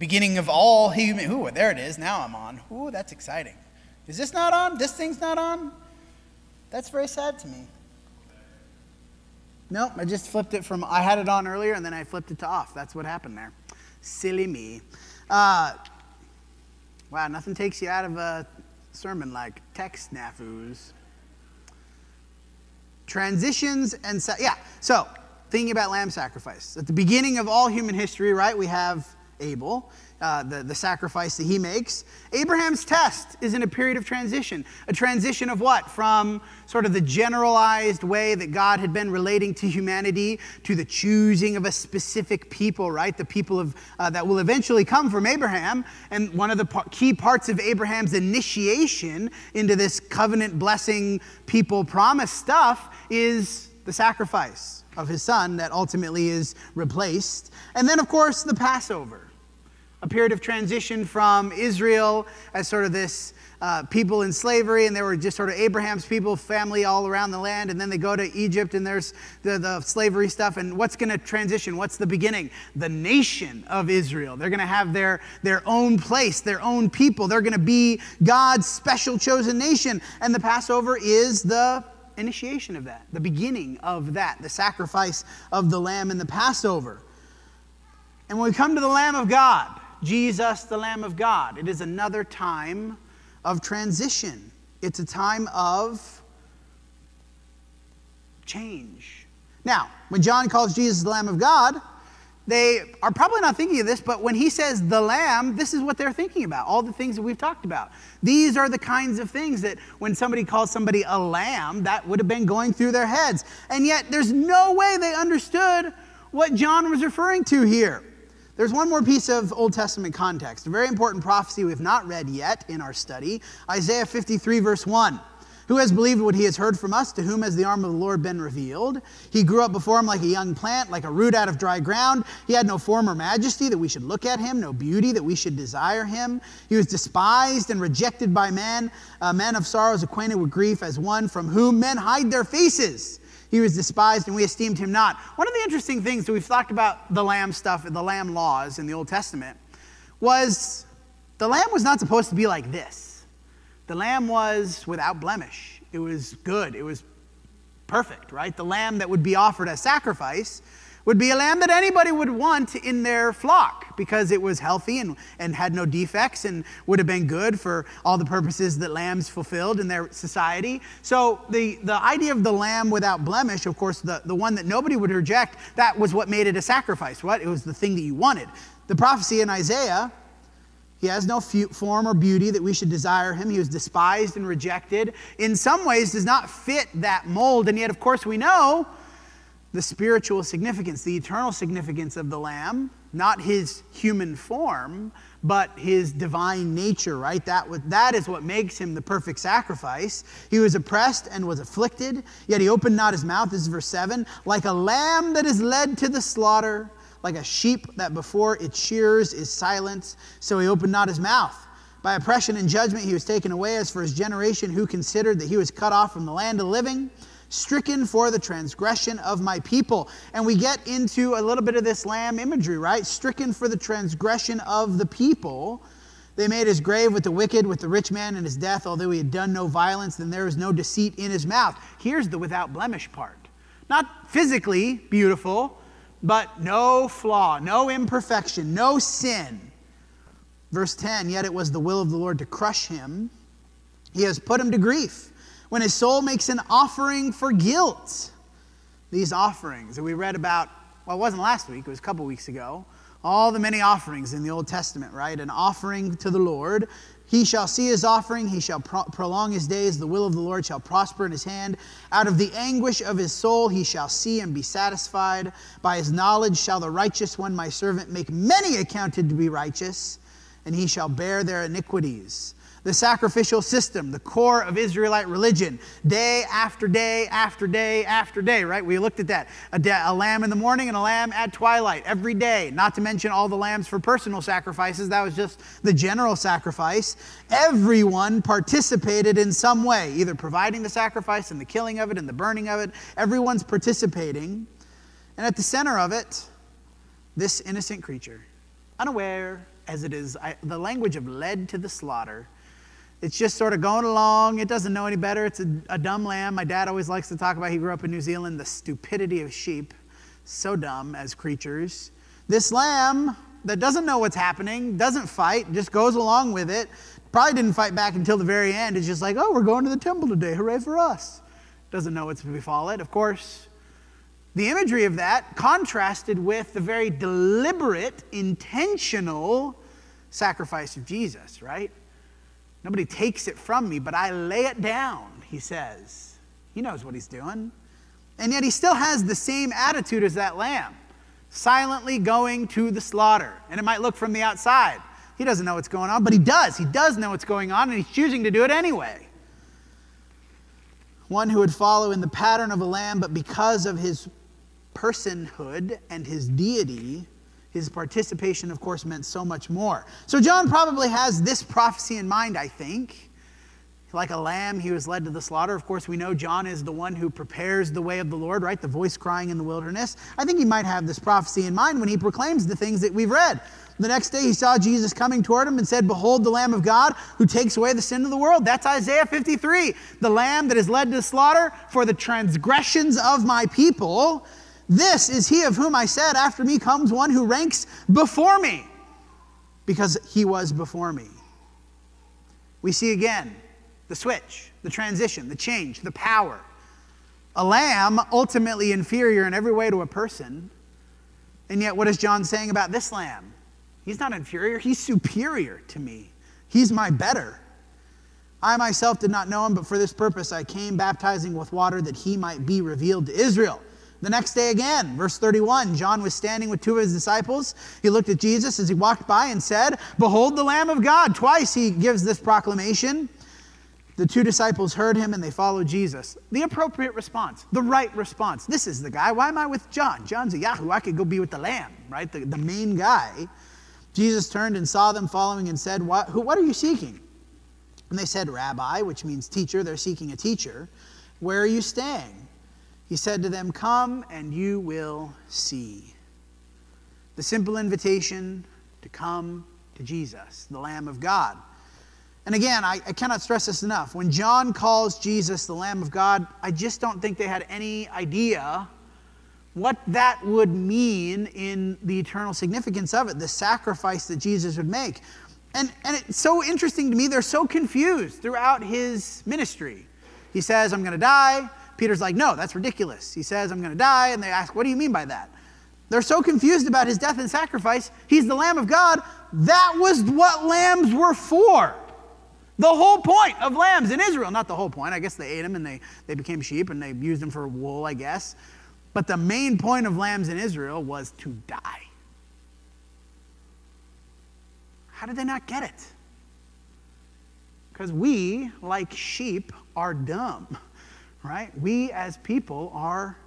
Beginning of all human. Ooh, there it is. Now I'm on. Ooh, that's exciting. Is this not on? This thing's not on? That's very sad to me. Nope, I just flipped it from, I had it on earlier and then I flipped it to off. That's what happened there. Silly me. Uh, wow, nothing takes you out of a sermon like text snafus. Transitions and, sa- yeah, so thinking about lamb sacrifice. At the beginning of all human history, right, we have Abel uh, the, the sacrifice that he makes. Abraham's test is in a period of transition. A transition of what? From sort of the generalized way that God had been relating to humanity to the choosing of a specific people, right? The people of, uh, that will eventually come from Abraham. And one of the par- key parts of Abraham's initiation into this covenant blessing people promise stuff is the sacrifice of his son that ultimately is replaced. And then, of course, the Passover a period of transition from Israel as sort of this uh, people in slavery, and they were just sort of Abraham's people, family all around the land, and then they go to Egypt, and there's the, the slavery stuff. And what's going to transition? What's the beginning? The nation of Israel. They're going to have their, their own place, their own people. They're going to be God's special chosen nation. And the Passover is the initiation of that, the beginning of that, the sacrifice of the lamb in the Passover. And when we come to the Lamb of God, Jesus, the Lamb of God. It is another time of transition, it's a time of change. Now, when John calls Jesus the Lamb of God, they are probably not thinking of this, but when he says the lamb, this is what they're thinking about. All the things that we've talked about. These are the kinds of things that when somebody calls somebody a lamb, that would have been going through their heads. And yet, there's no way they understood what John was referring to here. There's one more piece of Old Testament context, a very important prophecy we've not read yet in our study Isaiah 53, verse 1. Who has believed what he has heard from us? To whom has the arm of the Lord been revealed? He grew up before him like a young plant, like a root out of dry ground. He had no form or majesty that we should look at him, no beauty that we should desire him. He was despised and rejected by men, a man of sorrows, acquainted with grief, as one from whom men hide their faces. He was despised and we esteemed him not. One of the interesting things that we've talked about the lamb stuff, and the lamb laws in the Old Testament, was the lamb was not supposed to be like this. The lamb was without blemish. It was good. It was perfect, right? The lamb that would be offered as sacrifice would be a lamb that anybody would want in their flock because it was healthy and, and had no defects and would have been good for all the purposes that lambs fulfilled in their society. So the, the idea of the lamb without blemish, of course, the, the one that nobody would reject, that was what made it a sacrifice. What? It was the thing that you wanted. The prophecy in Isaiah he has no form or beauty that we should desire him. He was despised and rejected. In some ways, does not fit that mold. And yet, of course, we know the spiritual significance, the eternal significance of the Lamb, not his human form, but his divine nature, right? That, that is what makes him the perfect sacrifice. He was oppressed and was afflicted, yet he opened not his mouth. This is verse 7. Like a lamb that is led to the slaughter, like a sheep that before its shears is silent, so he opened not his mouth. By oppression and judgment he was taken away. As for his generation, who considered that he was cut off from the land of the living, stricken for the transgression of my people. And we get into a little bit of this lamb imagery, right? Stricken for the transgression of the people. They made his grave with the wicked, with the rich man in his death. Although he had done no violence, then there is no deceit in his mouth. Here's the without blemish part. Not physically beautiful, but no flaw, no imperfection, no sin. Verse 10 Yet it was the will of the Lord to crush him. He has put him to grief when his soul makes an offering for guilt. These offerings that we read about, well, it wasn't last week, it was a couple weeks ago. All the many offerings in the Old Testament, right? An offering to the Lord. He shall see his offering, he shall pro- prolong his days, the will of the Lord shall prosper in his hand. Out of the anguish of his soul he shall see and be satisfied. By his knowledge shall the righteous one, my servant, make many accounted to be righteous, and he shall bear their iniquities the sacrificial system, the core of Israelite religion, day after day after day after day, right? We looked at that. A, da- a, lamb in the morning and a lamb at twilight every day, not to mention all the lambs for personal sacrifices. That was just the general sacrifice. Everyone participated in some way, either providing the sacrifice and the killing of it and the burning of it. Everyone's participating. And at the center of it, this innocent creature, unaware, as it is I, the language of led to the slaughter. It's just sort of going along. It doesn't know any better. It's a, a dumb lamb. My dad always likes to talk about, he grew up in New Zealand, the stupidity of sheep. So dumb as creatures. This lamb that doesn't know what's happening, doesn't fight, just goes along with it, probably didn't fight back until the very end. It's just like, oh, we're going to the temple today. Hooray for us. Doesn't know what's to befall it. Of course, the imagery of that contrasted with the very deliberate, intentional sacrifice of Jesus, right? Nobody takes it from me, but I lay it down, he says. He knows what he's doing. And yet he still has the same attitude as that lamb, silently going to the slaughter. And it might look from the outside. He doesn't know what's going on, but he does. He does know what's going on, and he's choosing to do it anyway. One who would follow in the pattern of a lamb, but because of his personhood and his deity, his participation, of course, meant so much more. So John probably has this prophecy in mind, I think. Like a lamb, he was led to the slaughter. Of course, we know John is the one who prepares the way of the Lord, right? The voice crying in the wilderness. I think he might have this prophecy in mind when he proclaims the things that we've read. The next day, he saw Jesus coming toward him and said, Behold, the Lamb of God who takes away the sin of the world. That's Isaiah 53. The Lamb that is led to the slaughter for the transgressions of my people. This is he of whom I said, After me comes one who ranks before me, because he was before me. We see again the switch, the transition, the change, the power. A lamb, ultimately inferior in every way to a person. And yet, what is John saying about this lamb? He's not inferior, he's superior to me. He's my better. I myself did not know him, but for this purpose I came baptizing with water that he might be revealed to Israel. The next day again, verse 31, John was standing with two of his disciples. He looked at Jesus as he walked by and said, Behold the Lamb of God. Twice he gives this proclamation. The two disciples heard him and they followed Jesus. The appropriate response, the right response. This is the guy. Why am I with John? John's a Yahoo. I could go be with the Lamb, right? The, the main guy. Jesus turned and saw them following and said, what, who, what are you seeking? And they said, Rabbi, which means teacher. They're seeking a teacher. Where are you staying? He said to them, Come and you will see. The simple invitation to come to Jesus, the Lamb of God. And again, I, I, cannot stress this enough. When John calls Jesus the Lamb of God, I just don't think they had any idea what that would mean in the eternal significance of it, the sacrifice that Jesus would make. And, and it's so interesting to me, they're so confused throughout his ministry. He says, I'm going to die. Peter's like, no, that's ridiculous. He says, I'm going to die. And they ask, what do you mean by that? They're so confused about his death and sacrifice. He's the Lamb of God. That was what lambs were for. The whole point of lambs in Israel, not the whole point. I guess they ate them and they, they became sheep and they used them for wool, I guess. But the main point of lambs in Israel was to die. How did they not get it? Because we, like sheep, are dumb right? We as people are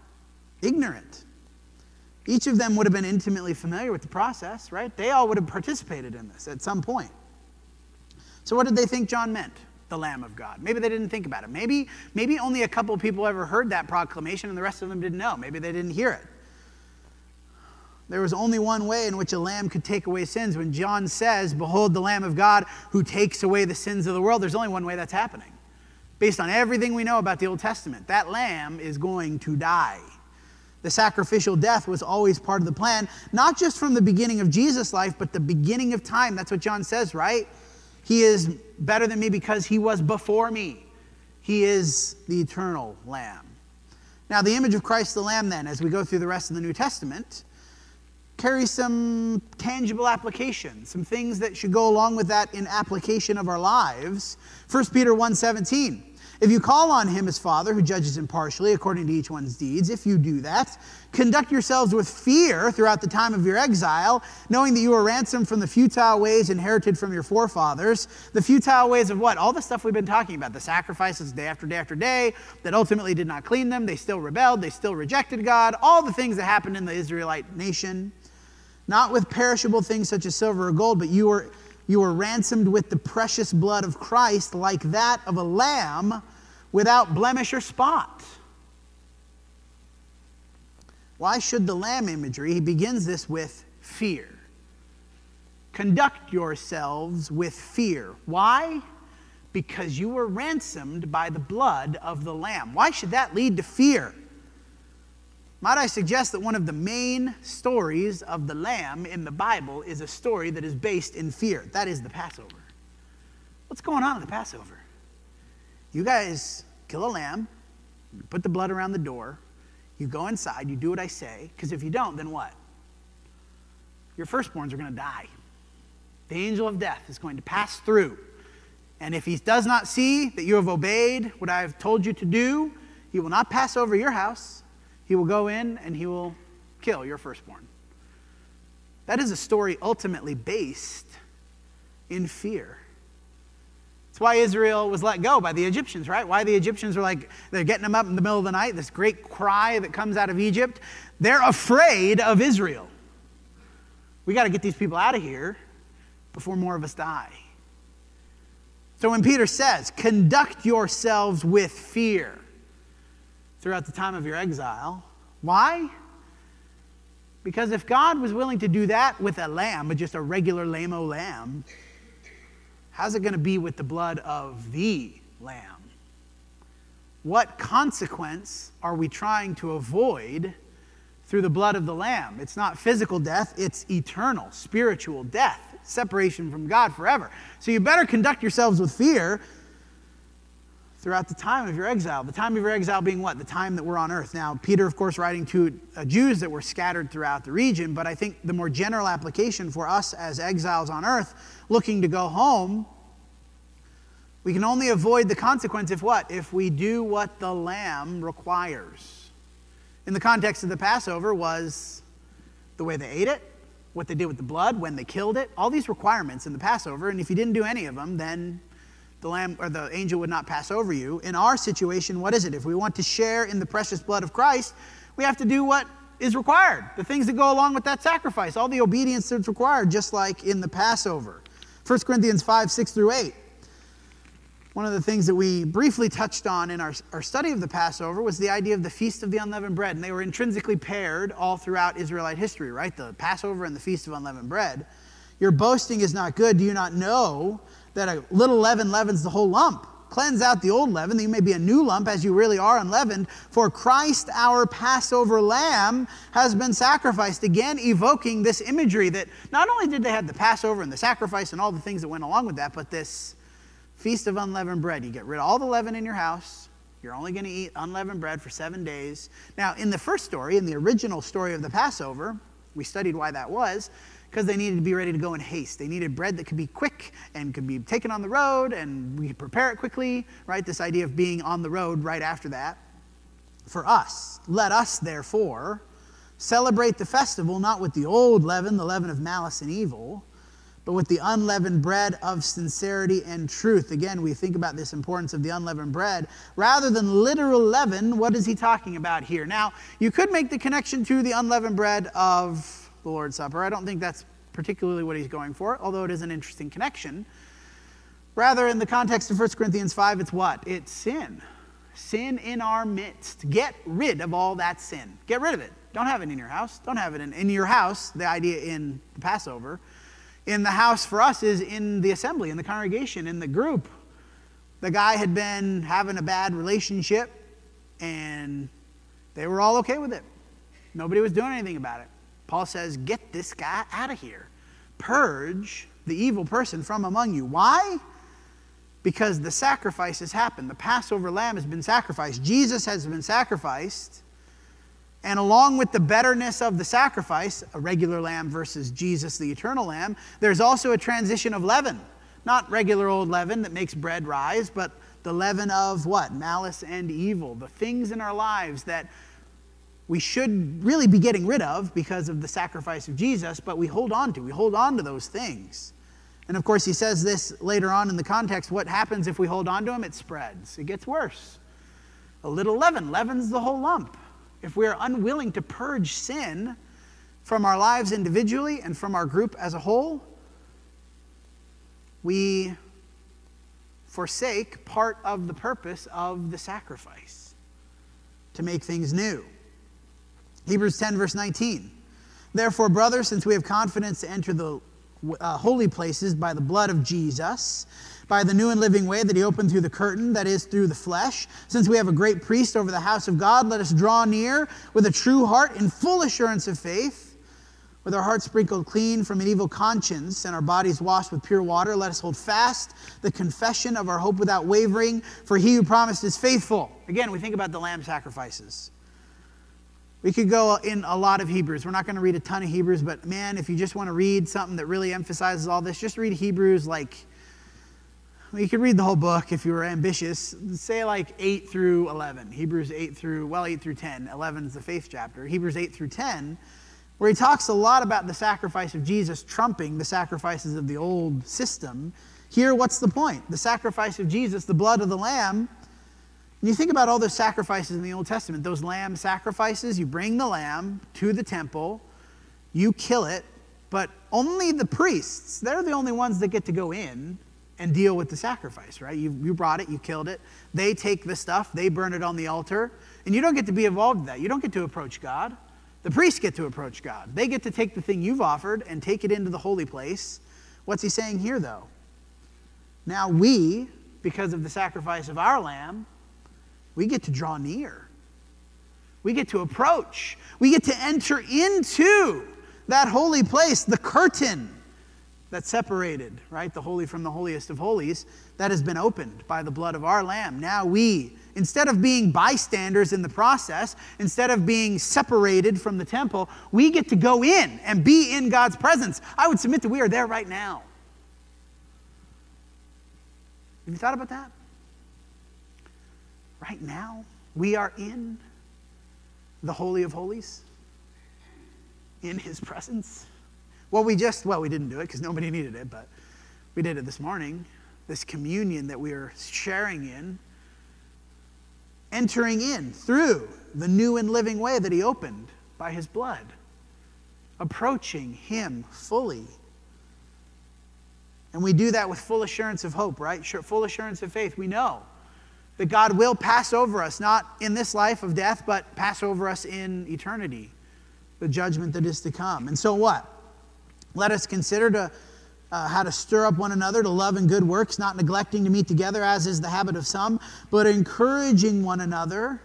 ignorant. Each of them would have been intimately familiar with the process, right? They all would have participated in this at some point. So, what did they think John meant? The Lamb of God. Maybe they didn't think about it. Maybe, maybe only a couple people ever heard that proclamation and the rest of them didn't know. Maybe they didn't hear it. There was only one way in which a lamb could take away sins. When John says, Behold the Lamb of God who takes away the sins of the world, there's only one way that's happening based on everything we know about the Old Testament. That lamb is going to die. The sacrificial death was always part of the plan, not just from the beginning of Jesus' life, but the beginning of time. That's what John says, right? He is better than me because he was before me. He is the eternal lamb. Now, the image of Christ the Lamb, then, as we go through the rest of the New Testament, carries some tangible application, some things that should go along with that in application of our lives. 1 Peter 1 17. If you call on him as Father, who judges impartially according to each one's deeds, if you do that, conduct yourselves with fear throughout the time of your exile, knowing that you were ransomed from the futile ways inherited from your forefathers. The futile ways of what? All the stuff we've been talking about, the sacrifices day after day after day that ultimately did not clean them. They still rebelled, they still rejected God, all the things that happened in the Israelite nation. Not with perishable things such as silver or gold, but you were you were ransomed with the precious blood of Christ, like that of a lamb without blemish or spot. Why should the lamb imagery? He begins this with fear. conduct yourselves with fear. Why? Because you were ransomed by the blood of the Lamb. Why should that lead to fear? Might I suggest that one of the main stories of the Lamb in the Bible is a story that is based in fear? That is the Passover. What's going on at the Passover? You guys kill a lamb, put the blood around the door, you go inside, you do what I say, because if you don't, then what? Your firstborns are going to die. The angel of death is going to pass through. And if he does not see that you have obeyed what I have told you to do, he will not pass over your house. He will go in and he will kill your firstborn. That is a story ultimately based in fear. That's why Israel was let go by the Egyptians, right? Why the Egyptians are like, they're getting them up in the middle of the night, this great cry that comes out of Egypt. They're afraid of Israel. We got to get these people out of here before more of us die. So when Peter says, conduct yourselves with fear throughout the time of your exile, why? Because if God was willing to do that with a lamb, just a regular lame o lamb, How's it going to be with the blood of the Lamb? What consequence are we trying to avoid through the blood of the Lamb? It's not physical death, it's eternal, spiritual death, separation from God forever. So you better conduct yourselves with fear throughout the time of your exile. The time of your exile being what? The time that we're on earth. Now, Peter, of course, writing to uh, Jews that were scattered throughout the region, but I think the more general application for us as exiles on earth looking to go home, we can only avoid the consequence if what? If we do what the lamb requires. In the context of the Passover was the way they ate it, what they did with the blood, when they killed it, all these requirements in the Passover, and if you didn't do any of them, then the lamb or the angel would not pass over you. In our situation, what is it? If we want to share in the precious blood of Christ, we have to do what is required, the things that go along with that sacrifice, all the obedience that's required, just like in the Passover. 1 Corinthians 5, 6 through 8. One of the things that we briefly touched on in our, our study of the Passover was the idea of the Feast of the Unleavened Bread. And they were intrinsically paired all throughout Israelite history, right? The Passover and the Feast of Unleavened Bread. Your boasting is not good. Do you not know that a little leaven leavens the whole lump. Cleanse out the old leaven, that you may be a new lump as you really are unleavened. For Christ, our Passover lamb, has been sacrificed. Again, evoking this imagery that not only did they have the Passover and the sacrifice and all the things that went along with that, but this feast of unleavened bread. You get rid of all the leaven in your house. You're only going to eat unleavened bread for seven days. Now, in the first story, in the original story of the Passover, we studied why that was because they needed to be ready to go in haste. They needed bread that could be quick and could be taken on the road and we could prepare it quickly, right? This idea of being on the road right after that. For us, let us therefore celebrate the festival not with the old leaven, the leaven of malice and evil, but with the unleavened bread of sincerity and truth. Again, we think about this importance of the unleavened bread. Rather than literal leaven, what is he talking about here? Now, you could make the connection to the unleavened bread of the Lord's Supper. I don't think that's particularly what he's going for, although it is an interesting connection. Rather, in the context of 1 Corinthians 5, it's what? It's sin. Sin in our midst. Get rid of all that sin. Get rid of it. Don't have it in your house. Don't have it in, in your house, the idea in the Passover. In the house for us is in the assembly, in the congregation, in the group. The guy had been having a bad relationship, and they were all okay with it. Nobody was doing anything about it. Paul says, Get this guy out of here. Purge the evil person from among you. Why? Because the sacrifice has happened. The Passover lamb has been sacrificed. Jesus has been sacrificed. And along with the betterness of the sacrifice, a regular lamb versus Jesus, the eternal lamb, there's also a transition of leaven. Not regular old leaven that makes bread rise, but the leaven of what? Malice and evil. The things in our lives that we should really be getting rid of because of the sacrifice of Jesus, but we hold on to. We hold on to those things. And of course, he says this later on in the context what happens if we hold on to them? It spreads, it gets worse. A little leaven leavens the whole lump. If we are unwilling to purge sin from our lives individually and from our group as a whole, we forsake part of the purpose of the sacrifice to make things new. Hebrews 10, verse 19. Therefore, brothers, since we have confidence to enter the uh, holy places by the blood of Jesus, by the new and living way that he opened through the curtain, that is, through the flesh. Since we have a great priest over the house of God, let us draw near with a true heart in full assurance of faith with our hearts sprinkled clean from an evil conscience and our bodies washed with pure water, let us hold fast the confession of our hope without wavering, for he who promised is faithful. Again, we think about the lamb sacrifices. We could go in a lot of Hebrews. We're not going to read a ton of Hebrews, but man, if you just want to read something that really emphasizes all this, just read Hebrews like, well, you could read the whole book if you were ambitious. Say like 8 through 11. Hebrews 8 through, well, 8 through 10. 11 is the faith chapter. Hebrews 8 through 10 where he talks a lot about the sacrifice of Jesus trumping the sacrifices of the old system. Here, what's the point? The sacrifice of Jesus, the blood of the Lamb. When you think about all those sacrifices in the Old Testament, those lamb sacrifices, you bring the lamb to the temple, you kill it, but only the priests, they're the only ones that get to go in and deal with the sacrifice, right? You, you brought it, you killed it. They take the stuff, they burn it on the altar, and you don't get to be involved in that. You don't get to approach God. The priests get to approach God. They get to take the thing you've offered and take it into the holy place. What's he saying here, though? Now we, because of the sacrifice of our lamb, we get to draw near. We get to approach. We get to enter into that holy place, the curtain that separated, right, the holy from the holiest of holies, that has been opened by the blood of our lamb. Now we Instead of being bystanders in the process, instead of being separated from the temple, we get to go in and be in God's presence. I would submit that we are there right now. Have you thought about that? Right now, we are in the Holy of Holies, in His presence. Well, we just, well, we didn't do it because nobody needed it, but we did it this morning. This communion that we are sharing in entering in through the new and living way that he opened by his blood, approaching him fully. And we do that with full assurance of hope, right? Full assurance of faith. We know that God will pass over us, not in this life of death, but pass over us in eternity, the judgment that is to come. And so what? Let us consider to uh, how to stir up one another to love and good works, not neglecting to meet together, as is the habit of some, but encouraging one another,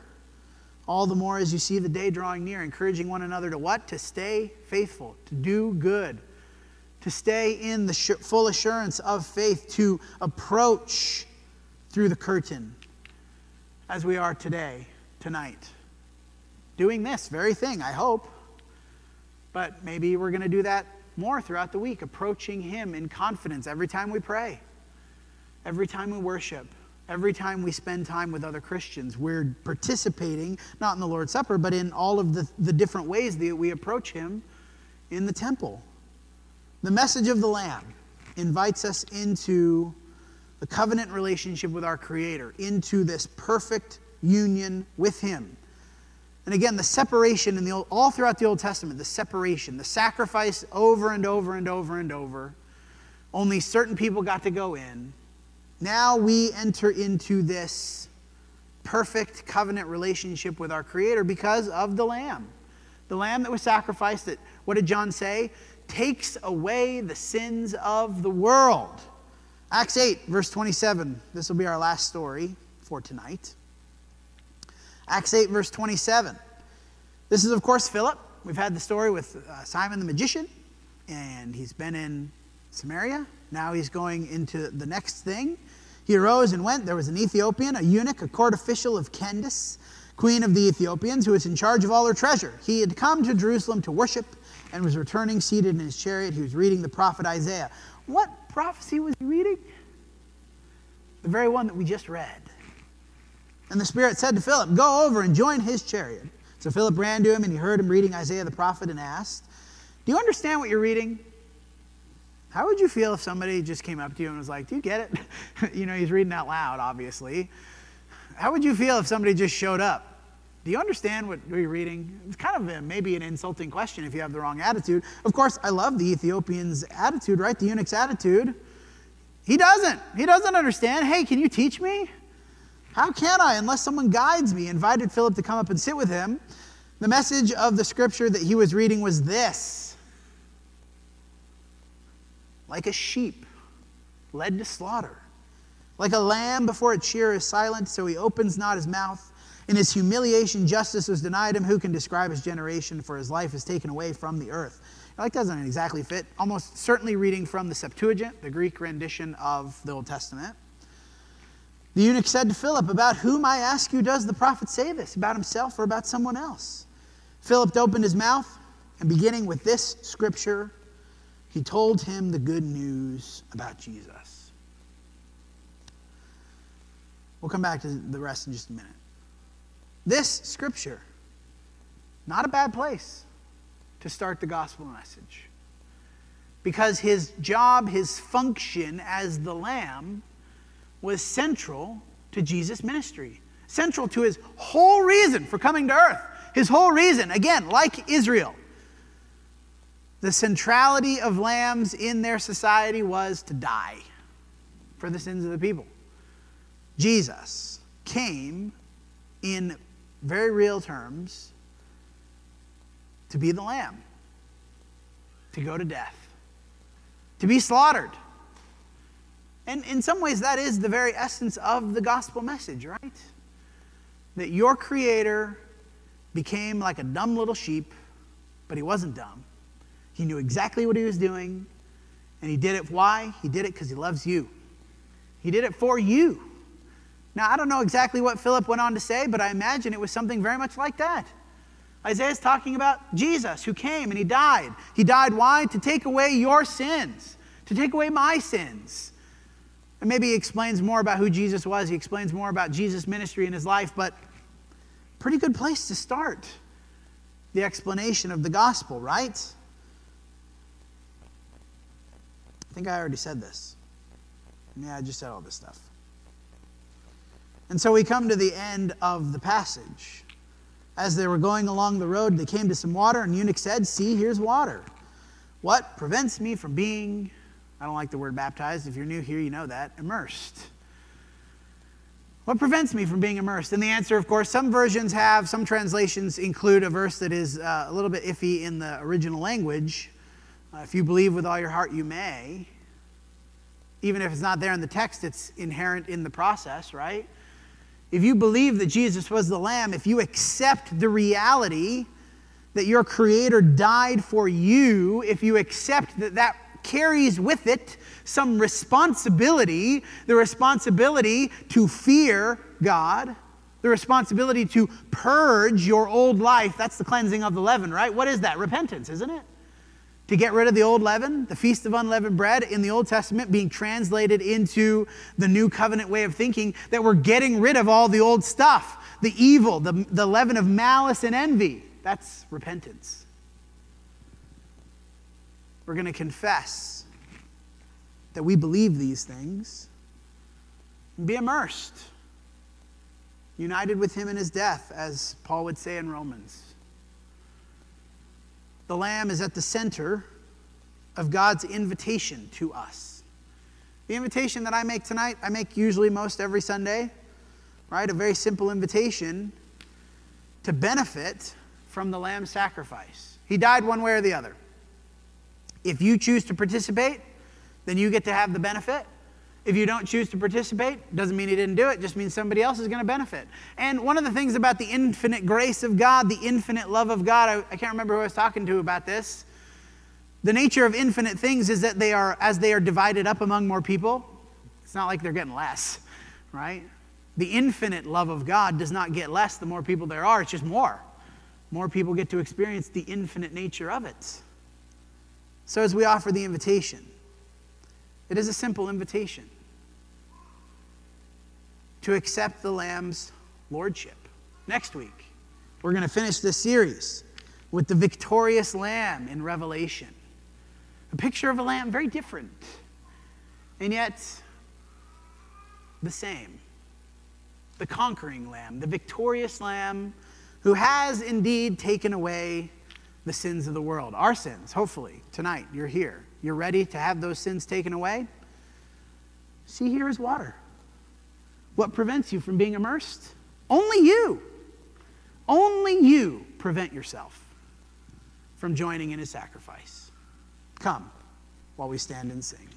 all the more as you see the day drawing near, encouraging one another to what? To stay faithful, to do good, to stay in the full assurance of faith, to approach through the curtain as we are today, tonight. Doing this very thing, I hope. But maybe we're going to do that more throughout the week, approaching Him in confidence every time we pray, every time we worship, every time we spend time with other Christians. We're participating, not in the Lord's Supper, but in all of the, the different ways that we approach Him in the temple. The message of the Lamb invites us into the covenant relationship with our Creator, into this perfect union with Him. And again, the separation in the old, all throughout the Old Testament, the separation, the sacrifice over and over and over and over. Only certain people got to go in. Now we enter into this perfect covenant relationship with our Creator because of the Lamb. The Lamb that was sacrificed, that, what did John say? Takes away the sins of the world. Acts 8, verse 27. This will be our last story for tonight. Acts 8, verse 27. This is, of course, Philip. We've had the story with uh, Simon the magician, and he's been in Samaria. Now he's going into the next thing. He arose and went. There was an Ethiopian, a eunuch, a court official of Candace, queen of the Ethiopians, who was in charge of all her treasure. He had come to Jerusalem to worship and was returning seated in his chariot. He was reading the prophet Isaiah. What prophecy was he reading? The very one that we just read. And the Spirit said to Philip, Go over and join his chariot. So Philip ran to him and he heard him reading Isaiah the prophet and asked, Do you understand what you're reading? How would you feel if somebody just came up to you and was like, Do you get it? you know, he's reading out loud, obviously. How would you feel if somebody just showed up? Do you understand what you're reading? It's kind of a, maybe an insulting question if you have the wrong attitude. Of course, I love the Ethiopian's attitude, right? The eunuch's attitude. He doesn't. He doesn't understand. Hey, can you teach me? How can I unless someone guides me? Invited Philip to come up and sit with him. The message of the scripture that he was reading was this like a sheep led to slaughter. Like a lamb before its shearer is silent, so he opens not his mouth. In his humiliation, justice was denied him. Who can describe his generation? For his life is taken away from the earth. Now, that doesn't exactly fit. Almost certainly reading from the Septuagint, the Greek rendition of the Old Testament. The eunuch said to Philip, About whom I ask you, does the prophet say this? About himself or about someone else? Philip opened his mouth, and beginning with this scripture, he told him the good news about Jesus. We'll come back to the rest in just a minute. This scripture, not a bad place to start the gospel message. Because his job, his function as the Lamb, was central to Jesus' ministry, central to his whole reason for coming to earth. His whole reason, again, like Israel, the centrality of lambs in their society was to die for the sins of the people. Jesus came in very real terms to be the lamb, to go to death, to be slaughtered. And in some ways, that is the very essence of the gospel message, right? That your creator became like a dumb little sheep, but he wasn't dumb. He knew exactly what he was doing, and he did it. Why? He did it because he loves you. He did it for you. Now, I don't know exactly what Philip went on to say, but I imagine it was something very much like that. Isaiah's talking about Jesus who came and he died. He died why? To take away your sins, to take away my sins. And maybe he explains more about who Jesus was. He explains more about Jesus' ministry in his life, but pretty good place to start the explanation of the gospel, right? I think I already said this. Yeah, I just said all this stuff. And so we come to the end of the passage. As they were going along the road, they came to some water, and eunuch said, See, here's water. What prevents me from being, I don't like the word baptized. If you're new here, you know that, immersed. What prevents me from being immersed? And the answer, of course, some versions have, some translations include a verse that is uh, a little bit iffy in the original language. Uh, if you believe with all your heart, you may. Even if it's not there in the text, it's inherent in the process, right? If you believe that Jesus was the Lamb, if you accept the reality that your Creator died for you, if you accept that that carries with it some responsibility, the responsibility to fear God, the responsibility to purge your old life, that's the cleansing of the leaven, right? What is that? Repentance, isn't it? To get rid of the old leaven, the Feast of Unleavened Bread in the Old Testament being translated into the New Covenant way of thinking, that we're getting rid of all the old stuff, the evil, the, the leaven of malice and envy. That's repentance. We're going to confess that we believe these things and be immersed, united with him in his death, as Paul would say in Romans. The Lamb is at the center of God's invitation to us. The invitation that I make tonight, I make usually most every Sunday, right? A very simple invitation to benefit from the Lamb's sacrifice. He died one way or the other. If you choose to participate, then you get to have the benefit. If you don't choose to participate, doesn't mean he didn't do it, just means somebody else is going to benefit. And one of the things about the infinite grace of God, the infinite love of God, I, I can't remember who I was talking to about this. The nature of infinite things is that they are, as they are divided up among more people, it's not like they're getting less, right? The infinite love of God does not get less the more people there are, it's just more. More people get to experience the infinite nature of it. So, as we offer the invitation, it is a simple invitation to accept the Lamb's lordship. Next week, we're going to finish this series with the victorious Lamb in Revelation. A picture of a lamb very different, and yet the same. The conquering Lamb, the victorious Lamb who has indeed taken away the sins of the world. Our sins, hopefully, tonight you're here. You're ready to have those sins taken away. See, here is water. What prevents you from being immersed? Only you. Only you prevent yourself from joining in his sacrifice. Come, while we stand and sing.